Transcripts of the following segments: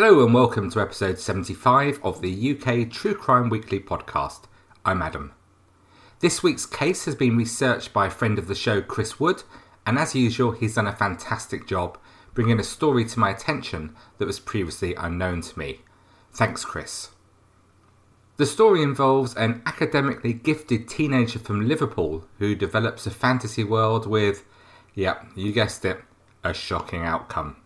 Hello and welcome to episode 75 of the UK True Crime Weekly podcast. I'm Adam. This week's case has been researched by a friend of the show, Chris Wood, and as usual, he's done a fantastic job bringing a story to my attention that was previously unknown to me. Thanks, Chris. The story involves an academically gifted teenager from Liverpool who develops a fantasy world with, yep, you guessed it, a shocking outcome.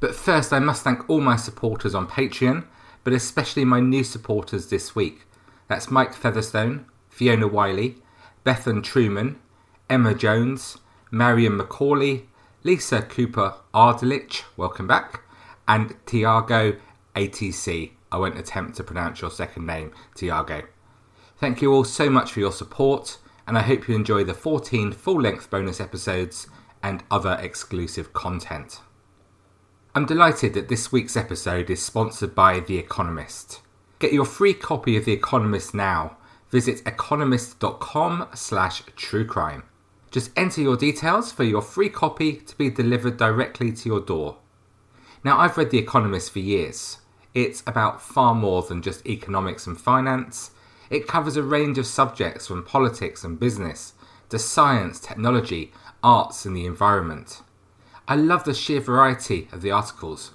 But first, I must thank all my supporters on Patreon, but especially my new supporters this week. That's Mike Featherstone, Fiona Wiley, Bethan Truman, Emma Jones, Marion Macaulay, Lisa Cooper Ardelich, welcome back, and Tiago ATC. I won't attempt to pronounce your second name, Tiago. Thank you all so much for your support, and I hope you enjoy the 14 full length bonus episodes and other exclusive content. I'm delighted that this week's episode is sponsored by The Economist. Get your free copy of The Economist now. Visit economist.com slash truecrime. Just enter your details for your free copy to be delivered directly to your door. Now, I've read The Economist for years. It's about far more than just economics and finance. It covers a range of subjects from politics and business to science, technology, arts, and the environment. I love the sheer variety of the articles.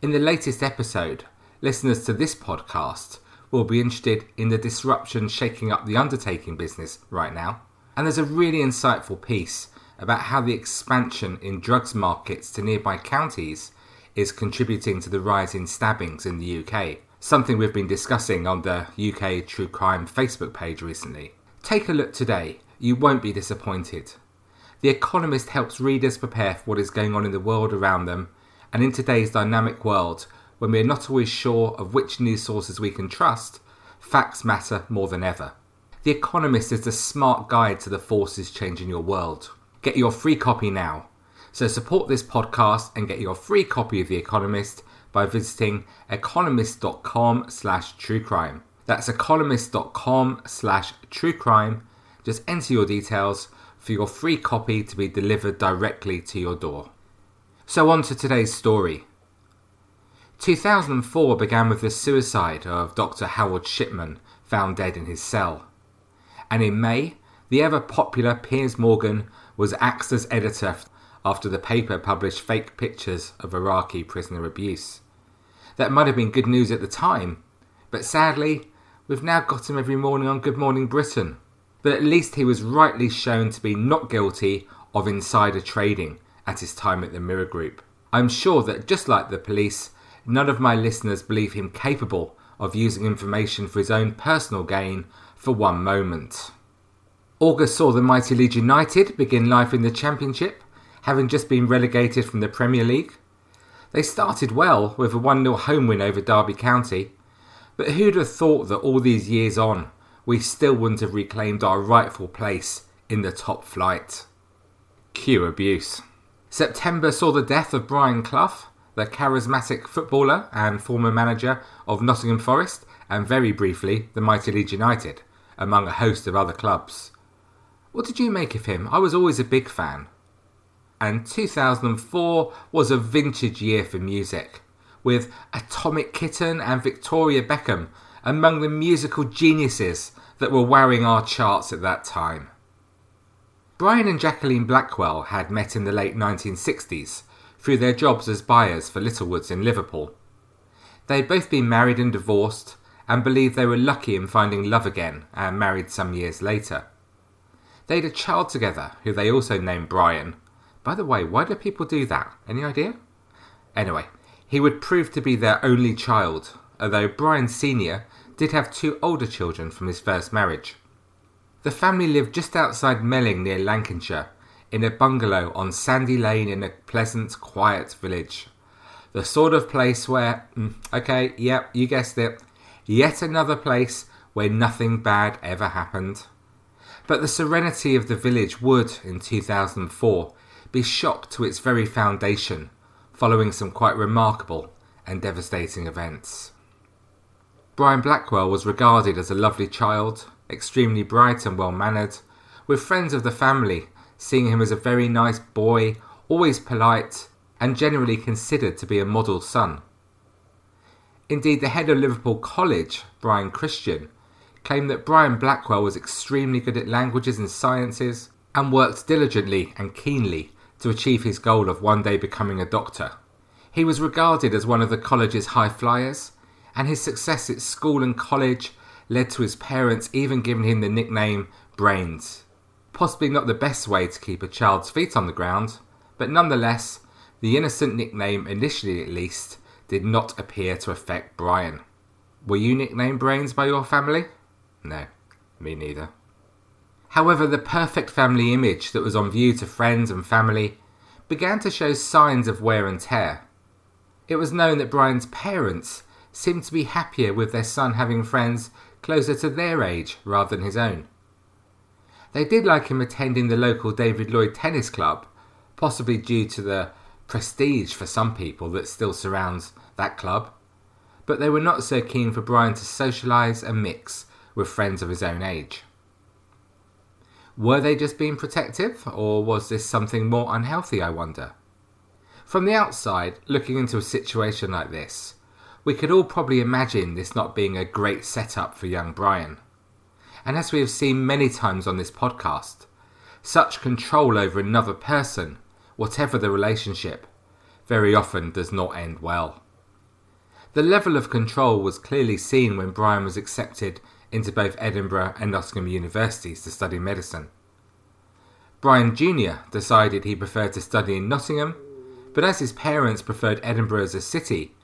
In the latest episode, listeners to this podcast will be interested in the disruption shaking up the undertaking business right now. And there's a really insightful piece about how the expansion in drugs markets to nearby counties is contributing to the rise in stabbings in the UK, something we've been discussing on the UK True Crime Facebook page recently. Take a look today, you won't be disappointed. The Economist helps readers prepare for what is going on in the world around them, and in today's dynamic world, when we are not always sure of which news sources we can trust, facts matter more than ever. The Economist is the smart guide to the forces changing your world. Get your free copy now. So support this podcast and get your free copy of The Economist by visiting economist.com slash truecrime. That's economist.com slash truecrime. Just enter your details for your free copy to be delivered directly to your door. So, on to today's story. 2004 began with the suicide of Dr. Harold Shipman, found dead in his cell. And in May, the ever popular Piers Morgan was axed as editor after the paper published fake pictures of Iraqi prisoner abuse. That might have been good news at the time, but sadly, we've now got him every morning on Good Morning Britain. But at least he was rightly shown to be not guilty of insider trading at his time at the Mirror Group. I'm sure that just like the police, none of my listeners believe him capable of using information for his own personal gain for one moment. August saw the mighty Leeds United begin life in the Championship, having just been relegated from the Premier League. They started well with a 1 0 home win over Derby County, but who'd have thought that all these years on, we still wouldn't have reclaimed our rightful place in the top flight? Cue abuse. September saw the death of Brian Clough, the charismatic footballer and former manager of Nottingham Forest, and very briefly, the mighty Leeds United, among a host of other clubs. What did you make of him? I was always a big fan. And 2004 was a vintage year for music, with Atomic Kitten and Victoria Beckham among the musical geniuses that were wowing our charts at that time. Brian and Jacqueline Blackwell had met in the late 1960s through their jobs as buyers for Littlewoods in Liverpool. They had both been married and divorced and believed they were lucky in finding love again and married some years later. They had a child together who they also named Brian. By the way, why do people do that? Any idea? Anyway, he would prove to be their only child, although Brian Sr. did have two older children from his first marriage. The family lived just outside Melling near Lancashire, in a bungalow on Sandy Lane in a pleasant, quiet village. The sort of place where, mm, okay, yep, you guessed it, yet another place where nothing bad ever happened. But the serenity of the village would, in 2004, be shocked to its very foundation, following some quite remarkable and devastating events. Brian Blackwell was regarded as a lovely child, extremely bright and well mannered, with friends of the family seeing him as a very nice boy, always polite, and generally considered to be a model son. Indeed, the head of Liverpool College, Brian Christian, claimed that Brian Blackwell was extremely good at languages and sciences and worked diligently and keenly to achieve his goal of one day becoming a doctor. He was regarded as one of the college's high flyers, and his success at school and college led to his parents even giving him the nickname Brains. Possibly not the best way to keep a child's feet on the ground, but nonetheless, the innocent nickname, initially at least, did not appear to affect Brian. Were you nicknamed Brains by your family? No, me neither. However, the perfect family image that was on view to friends and family began to show signs of wear and tear. It was known that Brian's parents seemed to be happier with their son having friends closer to their age rather than his own. They did like him attending the local David Lloyd Tennis Club, possibly due to the prestige for some people that still surrounds that club, but they were not so keen for Brian to socialise and mix with friends of his own age. Were they just being protective, or was this something more unhealthy, I wonder? From the outside, looking into a situation like this, we could all probably imagine this not being a great setup for young Brian. And as we have seen many times on this podcast, such control over another person, whatever the relationship, very often does not end well. The level of control was clearly seen when Brian was accepted into both Edinburgh and Nottingham universities to study medicine. Brian Jr. decided he preferred to study in Nottingham, but as his parents preferred Edinburgh as a city,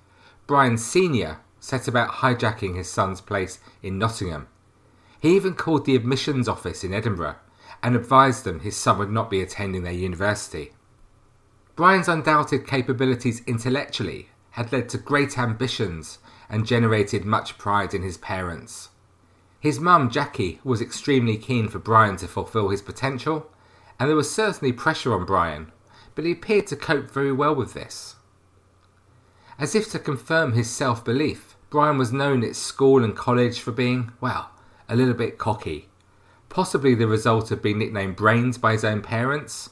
Brian Sr. set about hijacking his son's place in Nottingham. He even called the admissions office in Edinburgh and advised them his son would not be attending their university. Brian's undoubted capabilities intellectually had led to great ambitions and generated much pride in his parents. His mum, Jackie, was extremely keen for Brian to fulfill his potential, and there was certainly pressure on Brian, but he appeared to cope very well with this. As if to confirm his self belief, Brian was known at school and college for being, well, a little bit cocky, possibly the result of being nicknamed Brains by his own parents,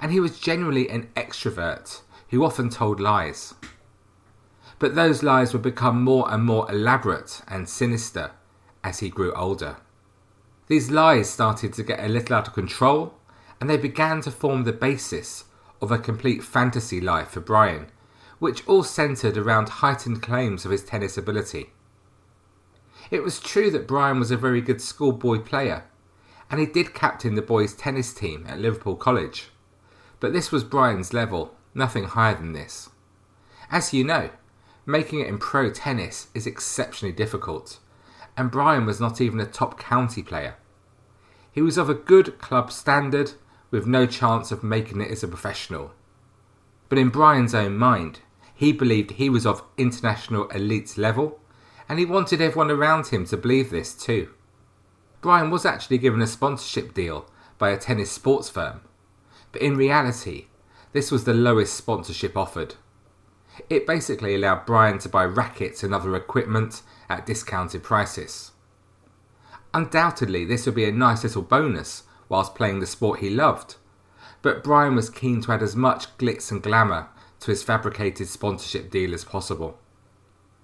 and he was generally an extrovert who often told lies. But those lies would become more and more elaborate and sinister as he grew older. These lies started to get a little out of control, and they began to form the basis of a complete fantasy life for Brian, which all centred around heightened claims of his tennis ability. It was true that Brian was a very good schoolboy player, and he did captain the boys' tennis team at Liverpool College. But this was Brian's level, nothing higher than this. As you know, making it in pro tennis is exceptionally difficult, and Brian was not even a top county player. He was of a good club standard, with no chance of making it as a professional. But in Brian's own mind, he believed he was of international elite level, and he wanted everyone around him to believe this too. Brian was actually given a sponsorship deal by a tennis sports firm, but in reality, this was the lowest sponsorship offered. It basically allowed Brian to buy rackets and other equipment at discounted prices. Undoubtedly, this would be a nice little bonus whilst playing the sport he loved, but Brian was keen to add as much glitz and glamour to his fabricated sponsorship deal as possible.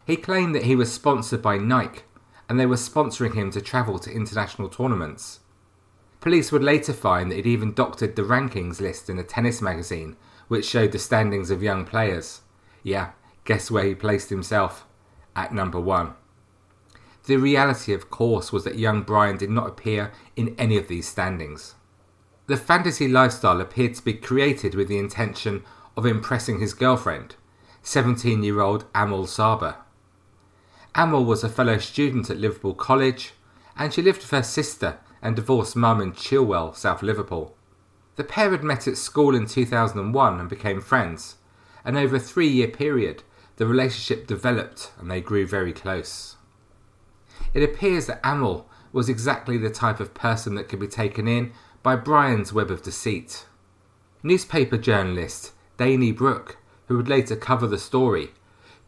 He claimed that he was sponsored by Nike and they were sponsoring him to travel to international tournaments. Police would later find that he'd even doctored the rankings list in a tennis magazine which showed the standings of young players. Yeah, guess where he placed himself? At number one. The reality, of course, was that young Brian did not appear in any of these standings. The fantasy lifestyle appeared to be created with the intention of impressing his girlfriend, 17 year old Amal Saba. Amal was a fellow student at Liverpool College, and she lived with her sister and divorced mum in Childwall, South Liverpool. The pair had met at school in 2001 and became friends, and over a three year period, the relationship developed and they grew very close. It appears that Amal was exactly the type of person that could be taken in by Brian's web of deceit. Newspaper journalist Danny Brooke, who would later cover the story,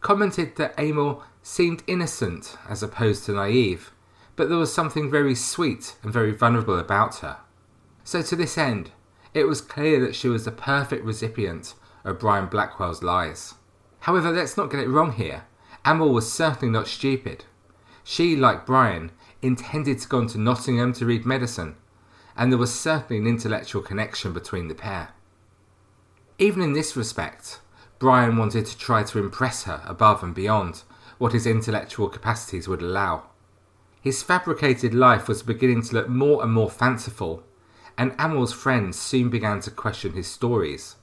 commented that Amal seemed innocent as opposed to naive, but there was something very sweet and very vulnerable about her. So, to this end, it was clear that she was the perfect recipient of Brian Blackwell's lies. However, let's not get it wrong here. Amel was certainly not stupid. She, like Brian, intended to go on to Nottingham to read medicine, and there was certainly an intellectual connection between the pair. Even in this respect, Brian wanted to try to impress her above and beyond what his intellectual capacities would allow. His fabricated life was beginning to look more and more fanciful, and Amel's friends soon began to question his stories.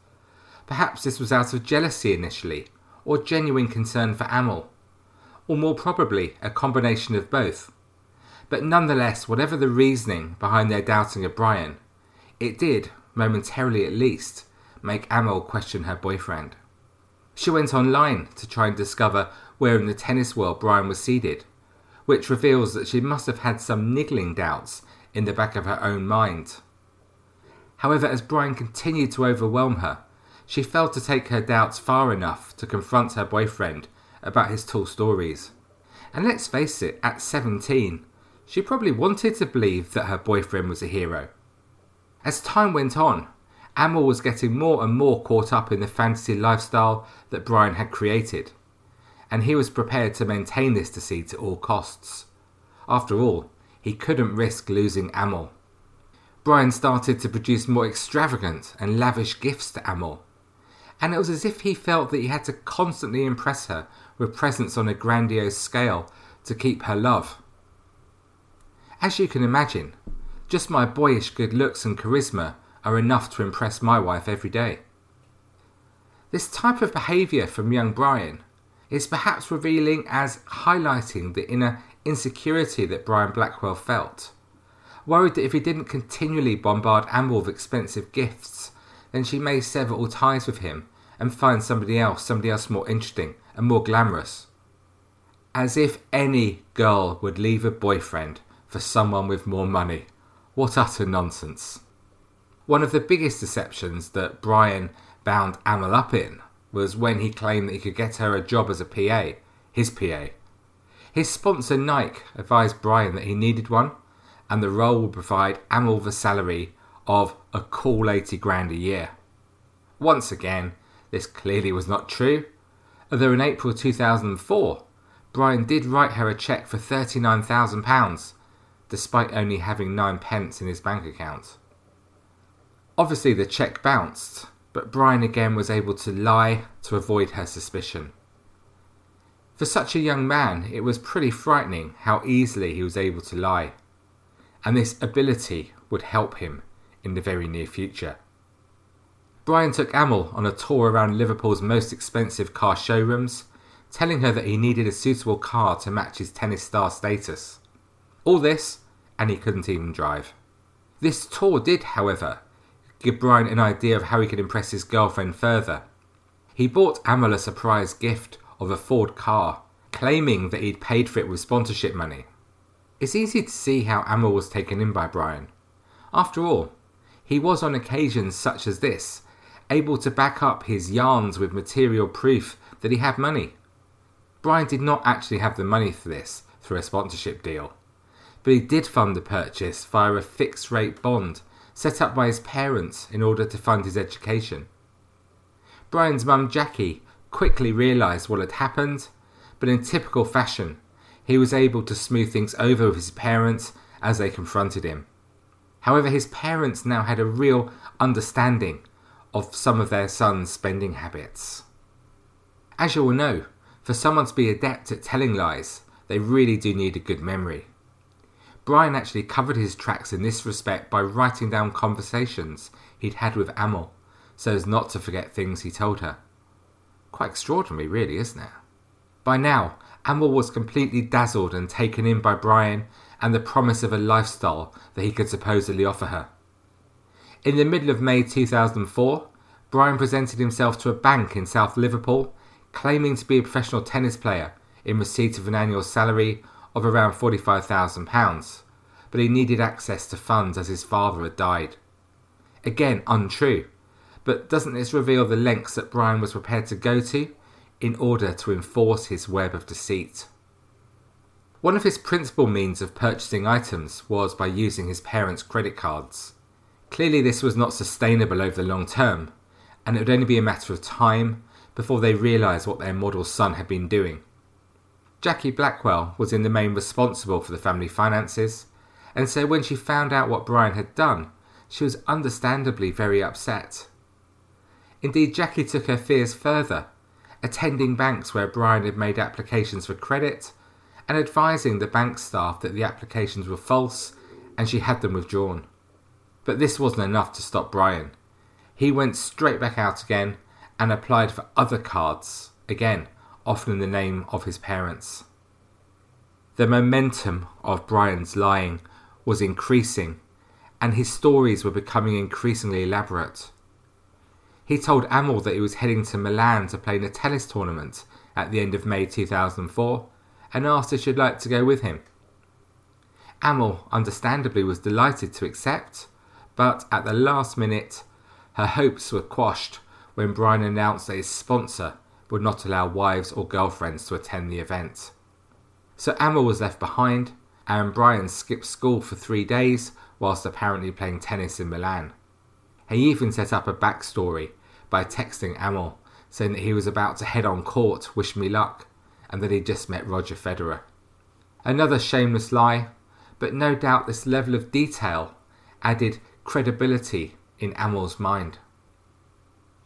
Perhaps this was out of jealousy initially, or genuine concern for Amel, or more probably a combination of both. But nonetheless, whatever the reasoning behind their doubting of Brian, it did, momentarily at least, make Amel question her boyfriend. She went online to try and discover where in the tennis world Brian was seeded, which reveals that she must have had some niggling doubts in the back of her own mind. However, as Brian continued to overwhelm her, she failed to take her doubts far enough to confront her boyfriend about his tall stories. And let's face it, at 17, she probably wanted to believe that her boyfriend was a hero. As time went on, Amel was getting more and more caught up in the fantasy lifestyle that Brian had created, and he was prepared to maintain this deceit at all costs. After all, he couldn't risk losing Amel. Brian started to produce more extravagant and lavish gifts to Amel, and it was as if he felt that he had to constantly impress her with presents on a grandiose scale to keep her love. As you can imagine, just my boyish good looks and charisma are enough to impress my wife every day. This type of behaviour from young Brian is perhaps revealing as highlighting the inner insecurity that Brian Blackwell felt. Worried that if he didn't continually bombard Amber with expensive gifts, then she may sever all ties with him and find somebody else, somebody else more interesting and more glamorous. As if any girl would leave a boyfriend for someone with more money. What utter nonsense. One of the biggest deceptions that Brian bound Amel up in was when he claimed that he could get her a job as a PA, his PA. His sponsor Nike advised Brian that he needed one, and the role would provide Amel the salary of a cool 80 grand a year. Once again, this clearly was not true, although in April 2004, Brian did write her a cheque for £39,000, despite only having nine pence in his bank account. Obviously, the check bounced, but Brian again was able to lie to avoid her suspicion. For such a young man, it was pretty frightening how easily he was able to lie, and this ability would help him in the very near future. Brian took Amel on a tour around Liverpool's most expensive car showrooms, telling her that he needed a suitable car to match his tennis star status. All this, and he couldn't even drive. This tour did, however, give Brian an idea of how he could impress his girlfriend further. He bought Amel a surprise gift of a Ford car, claiming that he'd paid for it with sponsorship money. It's easy to see how Amel was taken in by Brian. After all, he was on occasions such as this able to back up his yarns with material proof that he had money. Brian did not actually have the money for this through a sponsorship deal, but he did fund the purchase via a fixed rate bond set up by his parents in order to fund his education. Brian's mum Jackie quickly realised what had happened, but in typical fashion, he was able to smooth things over with his parents as they confronted him. However, his parents now had a real understanding of some of their son's spending habits. As you all know, for someone to be adept at telling lies, they really do need a good memory. Brian actually covered his tracks in this respect by writing down conversations he'd had with Amel, so as not to forget things he told her. Quite extraordinary, really, isn't it? By now, Amel was completely dazzled and taken in by Brian and the promise of a lifestyle that he could supposedly offer her. In the middle of May 2004, Brian presented himself to a bank in South Liverpool, claiming to be a professional tennis player in receipt of an annual salary of around £45,000, but he needed access to funds as his father had died. Again, untrue, but doesn't this reveal the lengths that Brian was prepared to go to in order to enforce his web of deceit? One of his principal means of purchasing items was by using his parents' credit cards. Clearly, this was not sustainable over the long term, and it would only be a matter of time before they realised what their model son had been doing. Jackie Blackwell was in the main responsible for the family finances, and so when she found out what Brian had done, she was understandably very upset. Indeed, Jackie took her fears further, attending banks where Brian had made applications for credit and advising the bank staff that the applications were false and she had them withdrawn. But this wasn't enough to stop Brian. He went straight back out again and applied for other cards, again, often in the name of his parents. The momentum of Brian's lying was increasing, and his stories were becoming increasingly elaborate. He told Amel that he was heading to Milan to play in a tennis tournament at the end of May 2004 and asked if she'd like to go with him. Amel, understandably, was delighted to accept, but at the last minute, her hopes were quashed when Brian announced that his sponsor would not allow wives or girlfriends to attend the event. So Amel was left behind, and Brian skipped school for three days whilst apparently playing tennis in Milan. He even set up a backstory by texting Amel saying that he was about to head on court, wish me luck, and that he'd just met Roger Federer. Another shameless lie, but no doubt this level of detail added credibility in Amel's mind.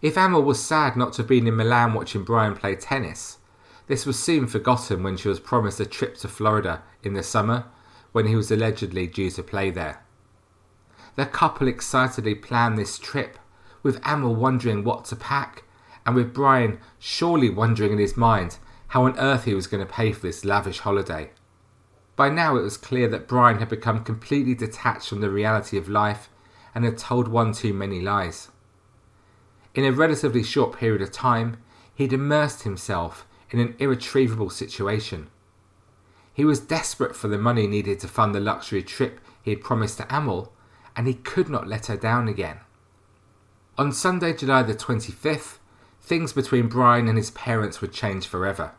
If Amel was sad not to have been in Milan watching Brian play tennis, this was soon forgotten when she was promised a trip to Florida in the summer when he was allegedly due to play there. The couple excitedly planned this trip, with Amel wondering what to pack, and with Brian surely wondering in his mind how on earth he was going to pay for this lavish holiday. By now it was clear that Brian had become completely detached from the reality of life and had told one too many lies. In a relatively short period of time, he had immersed himself in an irretrievable situation. He was desperate for the money needed to fund the luxury trip he had promised to Amel, and he could not let her down again. On Sunday, July the 25th, things between Brian and his parents would change forever.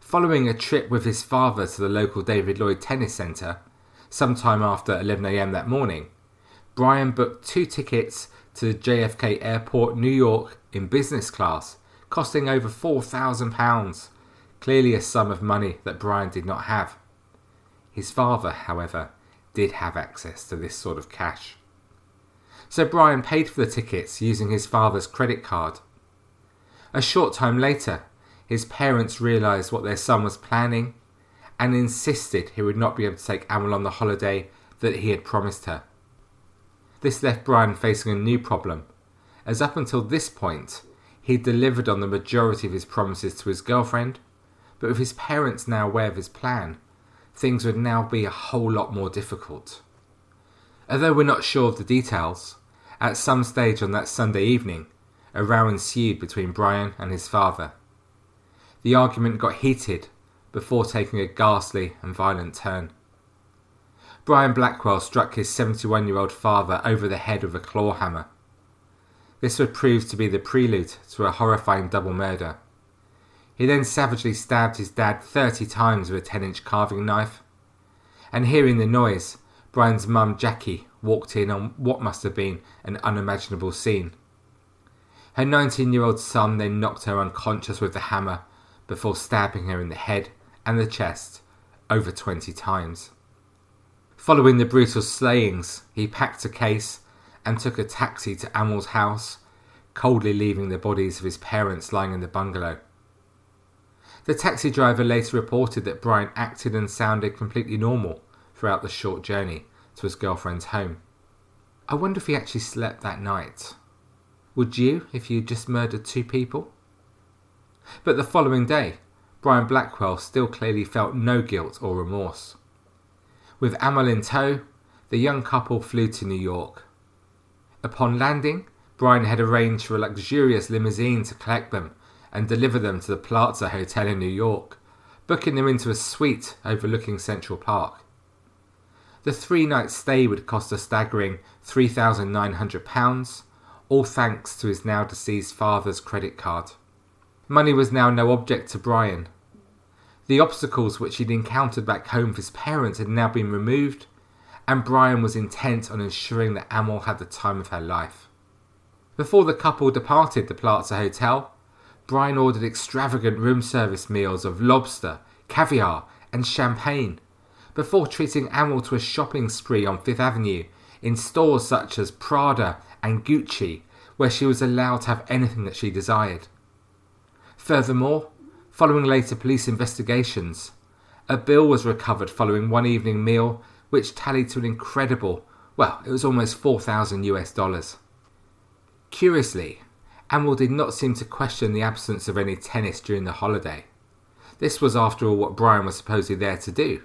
Following a trip with his father to the local David Lloyd Tennis Centre, sometime after 11am that morning, Brian booked two tickets to JFK Airport, New York, in business class, costing over £4,000, clearly a sum of money that Brian did not have. His father, however, did have access to this sort of cash. So Brian paid for the tickets using his father's credit card. A short time later, his parents realised what their son was planning and insisted he would not be able to take Amel on the holiday that he had promised her. This left Brian facing a new problem, as up until this point, he delivered on the majority of his promises to his girlfriend, but with his parents now aware of his plan, things would now be a whole lot more difficult. Although we're not sure of the details, at some stage on that Sunday evening, a row ensued between Brian and his father. The argument got heated before taking a ghastly and violent turn. Brian Blackwell struck his 71 year old father over the head with a claw hammer. This would prove to be the prelude to a horrifying double murder. He then savagely stabbed his dad 30 times with a 10 inch carving knife. And hearing the noise, Brian's mum Jackie walked in on what must have been an unimaginable scene. Her 19 year old son then knocked her unconscious with the hammer before stabbing her in the head and the chest over 20 times. Following the brutal slayings, he packed a case and took a taxi to Amel's house, coldly leaving the bodies of his parents lying in the bungalow. The taxi driver later reported that Brian acted and sounded completely normal throughout the short journey to his girlfriend's home. I wonder if he actually slept that night. Would you if you'd just murdered two people? But the following day, Brian Blackwell still clearly felt no guilt or remorse. With Amel in tow, the young couple flew to New York. Upon landing, Brian had arranged for a luxurious limousine to collect them and deliver them to the Plaza Hotel in New York, booking them into a suite overlooking Central Park. The three night stay would cost a staggering £3,900, all thanks to his now deceased father's credit card. Money was now no object to Brian, the obstacles which he'd encountered back home with his parents had now been removed, and Brian was intent on ensuring that Amel had the time of her life. Before the couple departed the Plaza Hotel, Brian ordered extravagant room service meals of lobster, caviar, and champagne before treating Amal to a shopping spree on Fifth Avenue in stores such as Prada and Gucci, where she was allowed to have anything that she desired. Furthermore, following later police investigations, a bill was recovered following one evening meal which tallied to an incredible, well, it was almost 4,000 US dollars. Curiously, Amal did not seem to question the absence of any tennis during the holiday. This was, after all, what Brian was supposedly there to do.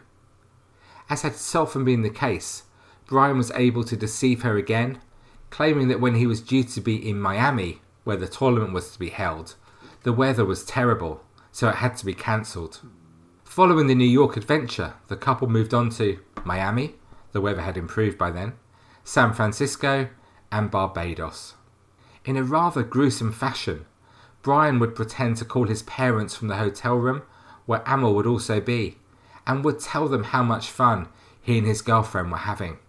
As had often been the case, Brian was able to deceive her again, claiming that when he was due to be in Miami, where the tournament was to be held, the weather was terrible, so it had to be cancelled. Following the New York adventure, the couple moved on to Miami, the weather had improved by then, San Francisco, and Barbados. In a rather gruesome fashion, Brian would pretend to call his parents from the hotel room, where Amel would also be, and would tell them how much fun he and his girlfriend were having.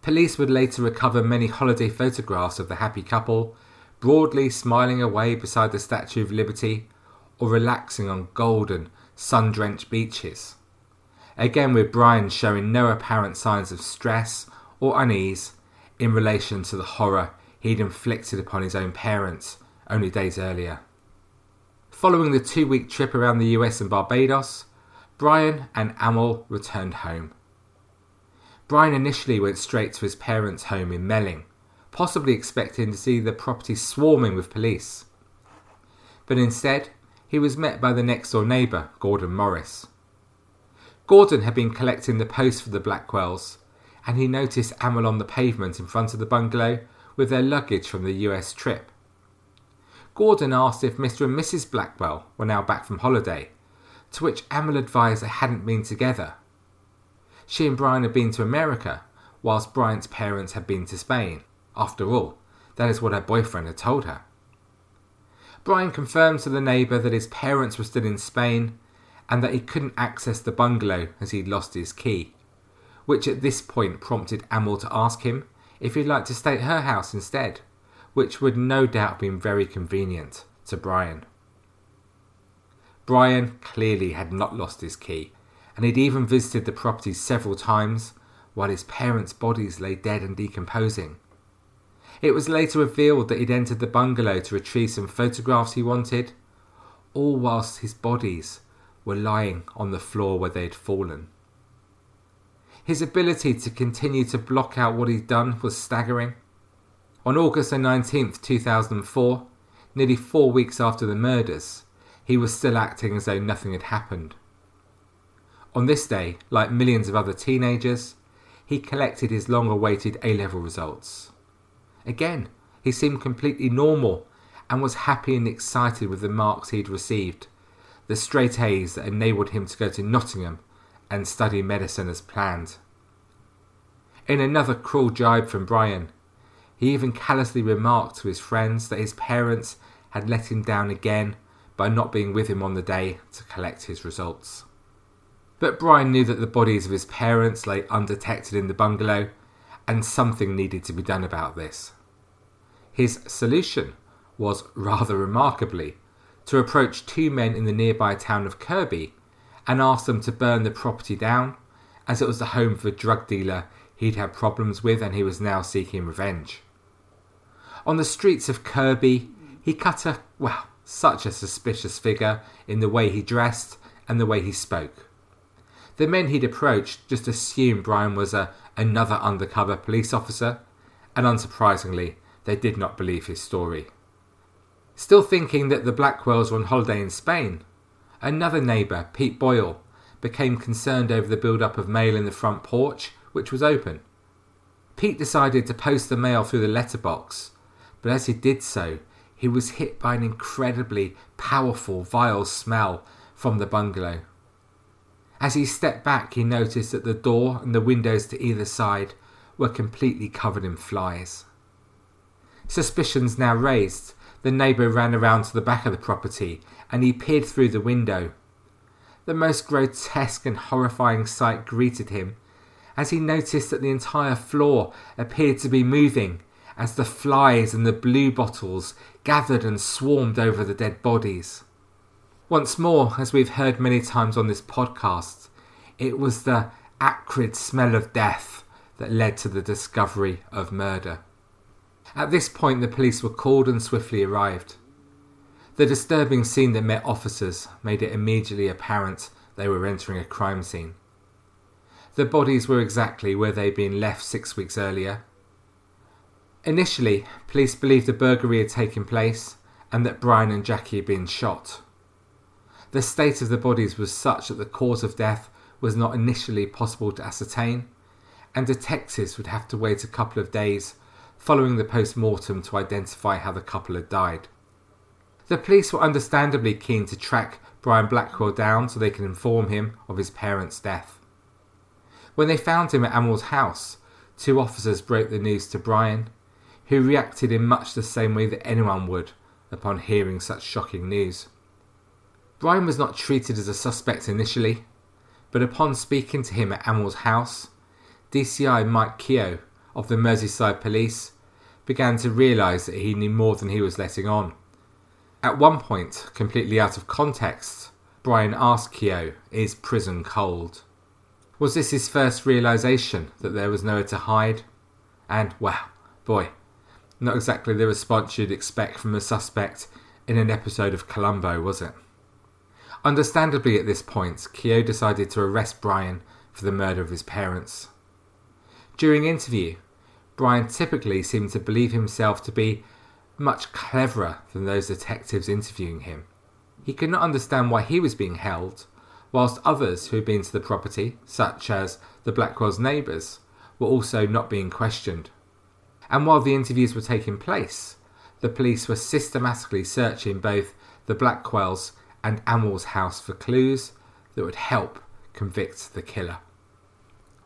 Police would later recover many holiday photographs of the happy couple, broadly smiling away beside the Statue of Liberty or relaxing on golden, sun drenched beaches. Again, with Brian showing no apparent signs of stress or unease in relation to the horror he'd inflicted upon his own parents only days earlier. Following the two week trip around the US and Barbados, Brian and Amal returned home. Brian initially went straight to his parents' home in Melling, possibly expecting to see the property swarming with police. But instead, he was met by the next door neighbour, Gordon Morris. Gordon had been collecting the post for the Blackwells, and he noticed Amal on the pavement in front of the bungalow with their luggage from the US trip. Gordon asked if Mr. and Mrs. Blackwell were now back from holiday, to which Amal advised they hadn't been together she and Brian had been to America, whilst Brian's parents had been to Spain. After all, that is what her boyfriend had told her. Brian confirmed to the neighbour that his parents were still in Spain and that he couldn't access the bungalow as he'd lost his key, which at this point prompted Amal to ask him if he'd like to stay at her house instead, which would no doubt have been very convenient to Brian. Brian clearly had not lost his key and he'd even visited the property several times while his parents' bodies lay dead and decomposing. It was later revealed that he'd entered the bungalow to retrieve some photographs he wanted, all whilst his bodies were lying on the floor where they had fallen. His ability to continue to block out what he'd done was staggering. On August 19, 2004, nearly four weeks after the murders, he was still acting as though nothing had happened. On this day, like millions of other teenagers, he collected his long awaited A level results. Again, he seemed completely normal and was happy and excited with the marks he'd received, the straight A's that enabled him to go to Nottingham and study medicine as planned. In another cruel jibe from Brian, he even callously remarked to his friends that his parents had let him down again by not being with him on the day to collect his results. But Brian knew that the bodies of his parents lay undetected in the bungalow, and something needed to be done about this. His solution was, rather remarkably, to approach two men in the nearby town of Kirkby and ask them to burn the property down, as it was the home of a drug dealer he'd had problems with and he was now seeking revenge. On the streets of Kirkby, he cut a, well, such a suspicious figure in the way he dressed and the way he spoke. The men he'd approached just assumed Brian was a, another undercover police officer, and unsurprisingly, they did not believe his story. Still thinking that the Blackwells were on holiday in Spain, another neighbour, Pete Boyle, became concerned over the build-up of mail in the front porch, which was open. Pete decided to post the mail through the letterbox, but as he did so, he was hit by an incredibly powerful, vile smell from the bungalow. As he stepped back, he noticed that the door and the windows to either side were completely covered in flies. Suspicions now raised, the neighbour ran around to the back of the property and he peered through the window. The most grotesque and horrifying sight greeted him as he noticed that the entire floor appeared to be moving as the flies and the blue bottles gathered and swarmed over the dead bodies. Once more, as we've heard many times on this podcast, it was the acrid smell of death that led to the discovery of murder. At this point, the police were called and swiftly arrived. The disturbing scene that met officers made it immediately apparent they were entering a crime scene. The bodies were exactly where they'd been left six weeks earlier. Initially, police believed a burglary had taken place and that Brian and Jackie had been shot. The state of the bodies was such that the cause of death was not initially possible to ascertain, and detectives would have to wait a couple of days following the post mortem to identify how the couple had died. The police were understandably keen to track Brian Blackwell down so they could inform him of his parents' death. When they found him at Amwell's house, two officers broke the news to Brian, who reacted in much the same way that anyone would upon hearing such shocking news. Brian was not treated as a suspect initially, but upon speaking to him at Amwell's house, DCI Mike Keogh of the Merseyside Police began to realise that he knew more than he was letting on. At one point, completely out of context, Brian asked Keogh, Is prison cold? Was this his first realization that there was nowhere to hide? And, wow, boy, not exactly the response you'd expect from a suspect in an episode of Columbo, was it? Understandably, at this point, Keogh decided to arrest Brian for the murder of his parents. During interview, Brian typically seemed to believe himself to be much cleverer than those detectives interviewing him. He could not understand why he was being held, whilst others who had been to the property, such as the Blackwell's neighbours, were also not being questioned. And while the interviews were taking place, the police were systematically searching both the Blackwells and Amwell's house for clues that would help convict the killer.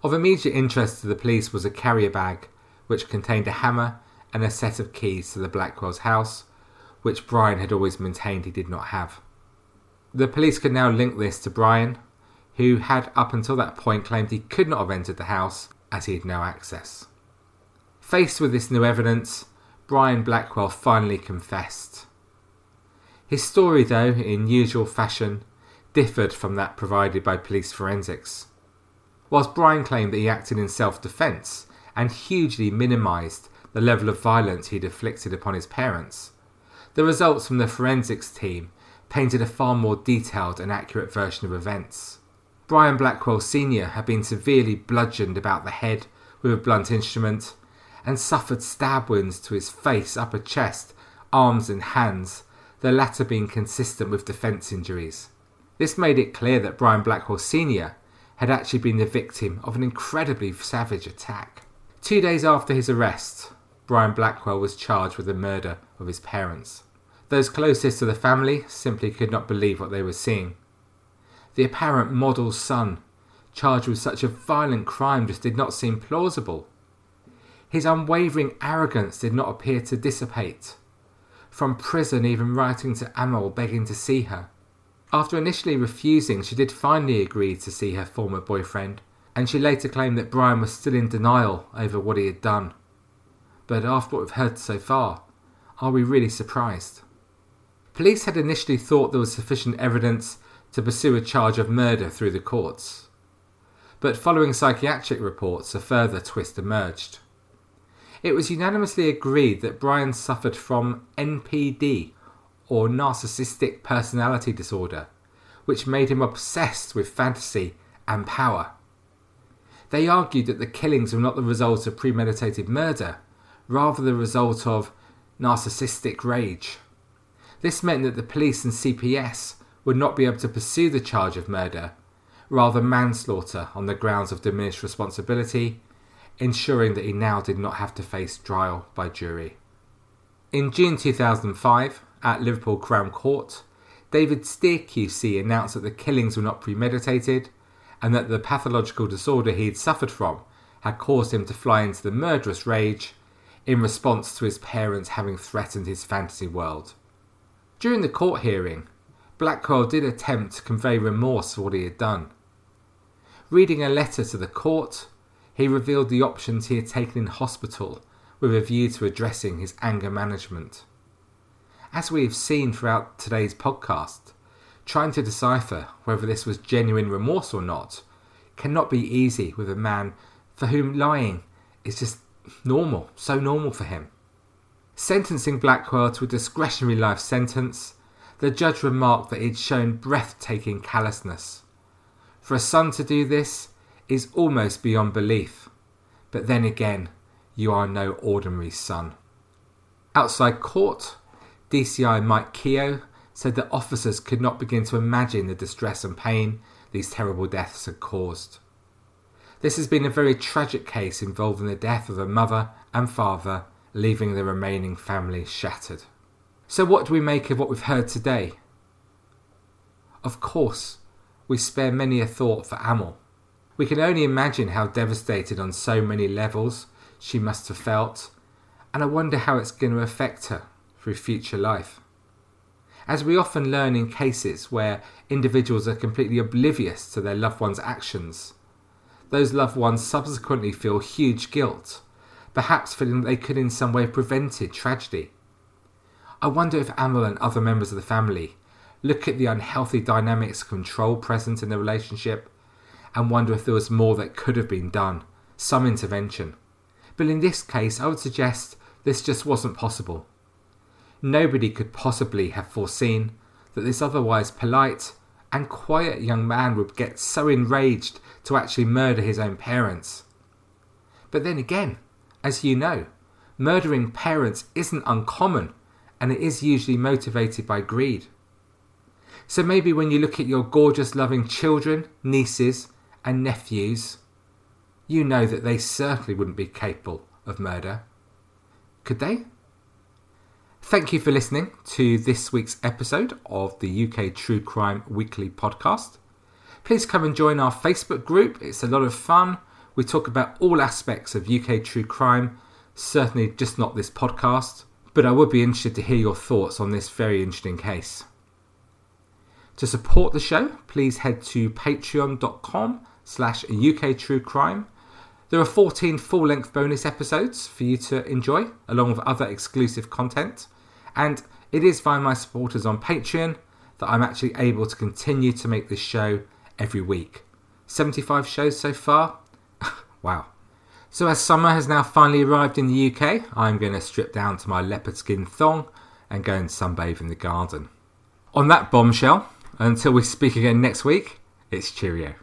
Of immediate interest to the police was a carrier bag which contained a hammer and a set of keys to the Blackwell's house, which Brian had always maintained he did not have. The police could now link this to Brian, who had up until that point claimed he could not have entered the house as he had no access. Faced with this new evidence, Brian Blackwell finally confessed. His story, though, in usual fashion, differed from that provided by police forensics. Whilst Brian claimed that he acted in self defence and hugely minimised the level of violence he'd inflicted upon his parents. The results from the forensics team painted a far more detailed and accurate version of events. Brian Blackwell Sr. had been severely bludgeoned about the head with a blunt instrument and suffered stab wounds to his face, upper chest, arms, and hands, the latter being consistent with defence injuries. This made it clear that Brian Blackwell Sr. had actually been the victim of an incredibly savage attack. Two days after his arrest, Brian Blackwell was charged with the murder of his parents. Those closest to the family simply could not believe what they were seeing. The apparent model's son, charged with such a violent crime, just did not seem plausible. His unwavering arrogance did not appear to dissipate. From prison, even writing to Amwell begging to see her. After initially refusing, she did finally agree to see her former boyfriend, and she later claimed that Brian was still in denial over what he had done but after what we've heard so far, are we really surprised? Police had initially thought there was sufficient evidence to pursue a charge of murder through the courts. But following psychiatric reports, a further twist emerged. It was unanimously agreed that Brian suffered from NPD, or narcissistic personality disorder, which made him obsessed with fantasy and power. They argued that the killings were not the result of premeditated murder, rather the result of narcissistic rage. This meant that the police and CPS would not be able to pursue the charge of murder, rather manslaughter on the grounds of diminished responsibility, ensuring that he now did not have to face trial by jury. In June 2005, at Liverpool Crown Court, David Steer QC announced that the killings were not premeditated and that the pathological disorder he had suffered from had caused him to fly into the murderous rage in response to his parents having threatened his fantasy world. During the court hearing, Blackwell did attempt to convey remorse for what he had done. Reading a letter to the court, he revealed the options he had taken in hospital with a view to addressing his anger management. As we have seen throughout today's podcast, trying to decipher whether this was genuine remorse or not cannot be easy with a man for whom lying is just normal, so normal for him. Sentencing Blackwell to a discretionary life sentence, the judge remarked that he'd shown breathtaking callousness. For a son to do this is almost beyond belief. But then again, you are no ordinary son. Outside court, DCI Mike Keogh said that officers could not begin to imagine the distress and pain these terrible deaths had caused. This has been a very tragic case involving the death of a mother and father, leaving the remaining family shattered. So, what do we make of what we've heard today? Of course, we spare many a thought for Amel. We can only imagine how devastated on so many levels she must have felt, and I wonder how it's going to affect her through future life. As we often learn in cases where individuals are completely oblivious to their loved one's actions, those loved ones subsequently feel huge guilt, perhaps feeling that they could in some way have prevented tragedy. I wonder if Amel and other members of the family look at the unhealthy dynamics of control present in the relationship and wonder if there was more that could have been done, some intervention. But in this case, I would suggest this just wasn't possible. Nobody could possibly have foreseen that this otherwise polite and quiet young man would get so enraged to actually murder his own parents. But then again, as you know, murdering parents isn't uncommon and it is usually motivated by greed. So maybe when you look at your gorgeous, loving children, nieces, and nephews, you know that they certainly wouldn't be capable of murder. Could they? Thank you for listening to this week's episode of the UK True Crime Weekly podcast. Please come and join our Facebook group, it's a lot of fun. We talk about all aspects of UK true crime, certainly just not this podcast, but I would be interested to hear your thoughts on this very interesting case. To support the show, please head to patreon.com slash UK True Crime. There are 14 full length bonus episodes for you to enjoy, along with other exclusive content. And it is via my supporters on Patreon that I'm actually able to continue to make this show every week. 75 shows so far? wow. So, as summer has now finally arrived in the UK, I'm going to strip down to my leopard skin thong and go and sunbathe in the garden. On that bombshell, until we speak again next week, it's cheerio.